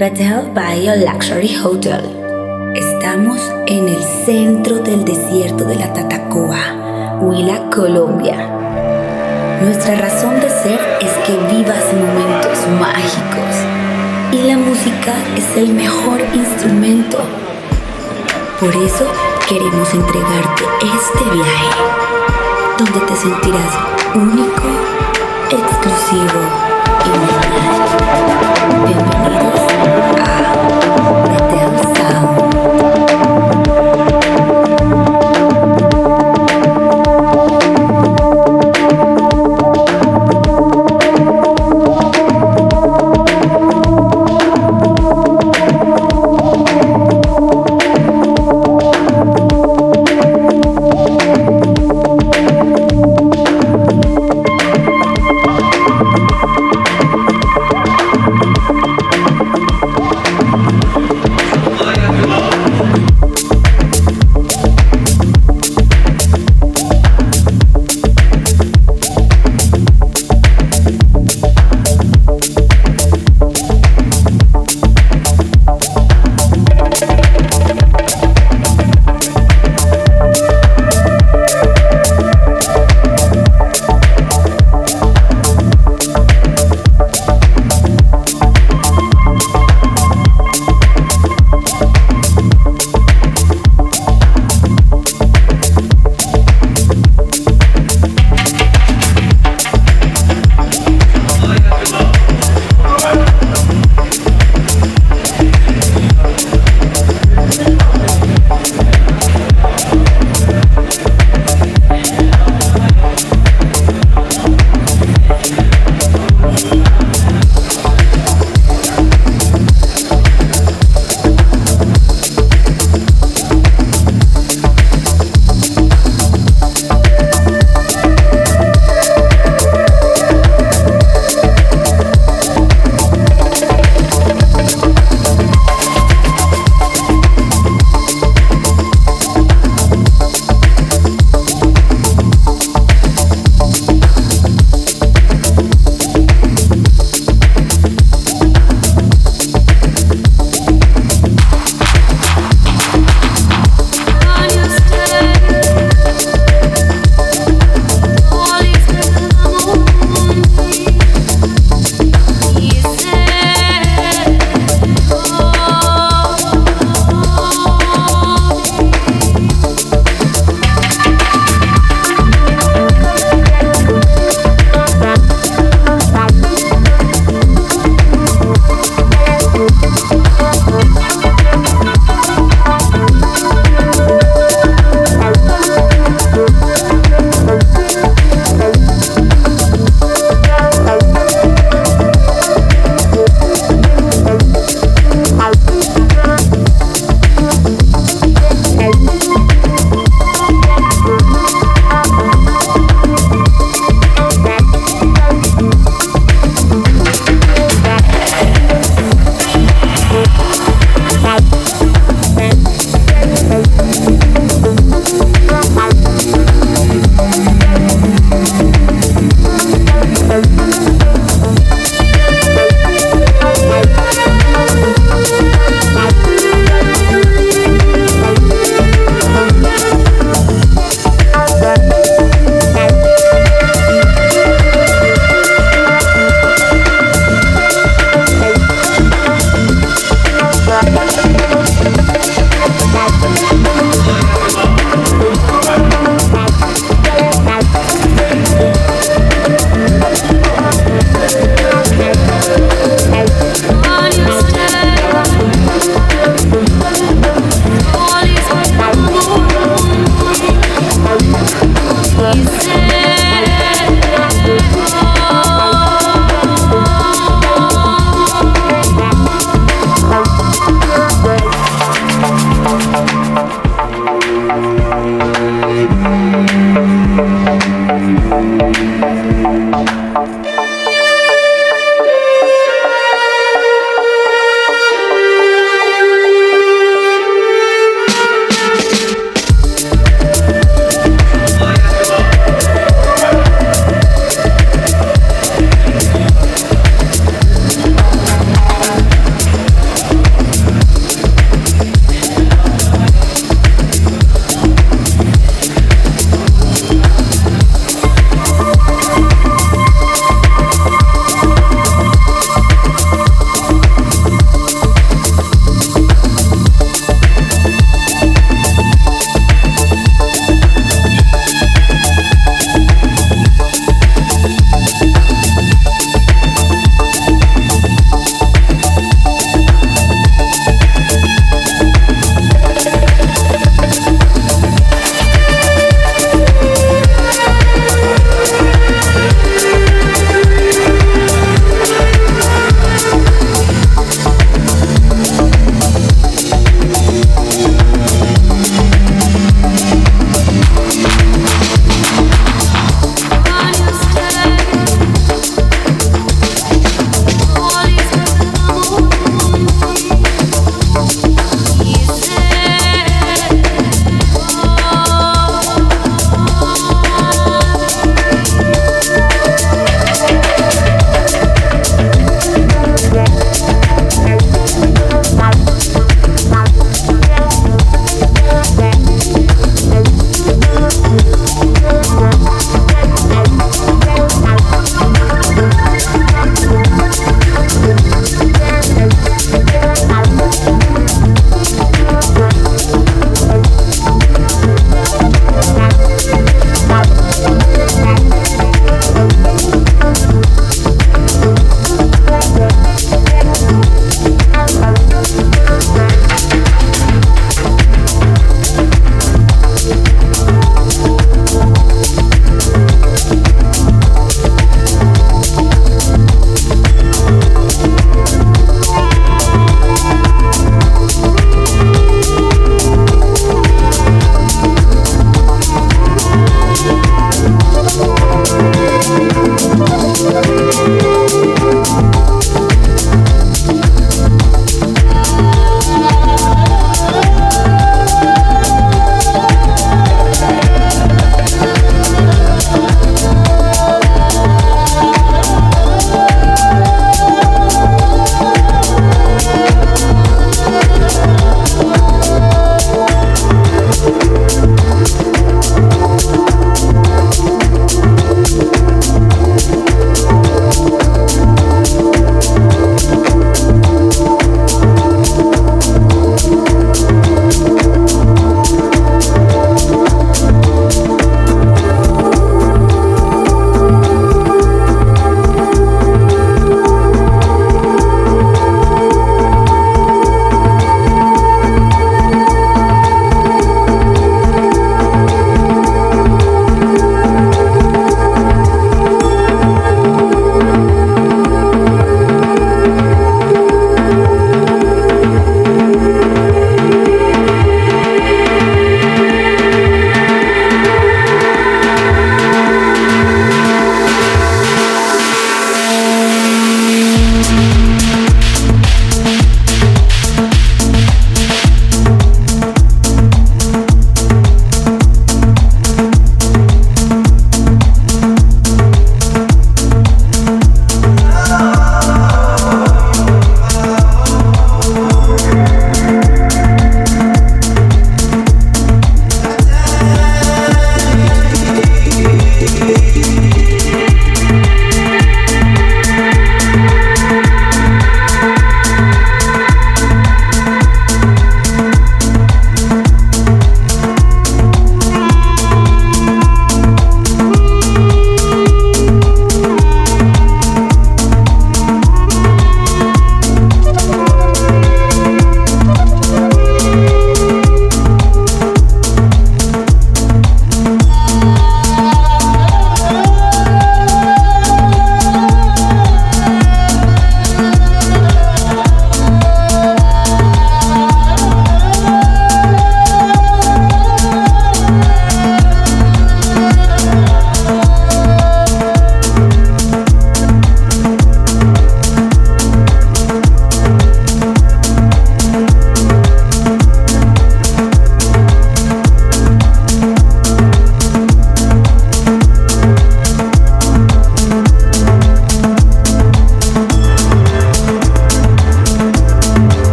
Batel Bio Luxury Hotel. Estamos en el centro del desierto de la Tatacoa, Huila, Colombia. Nuestra razón de ser es que vivas momentos mágicos y la música es el mejor instrumento. Por eso queremos entregarte este viaje, donde te sentirás único, exclusivo y normal. Bienvenidos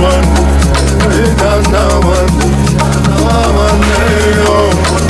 one, it does no one, no one, no.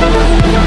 music.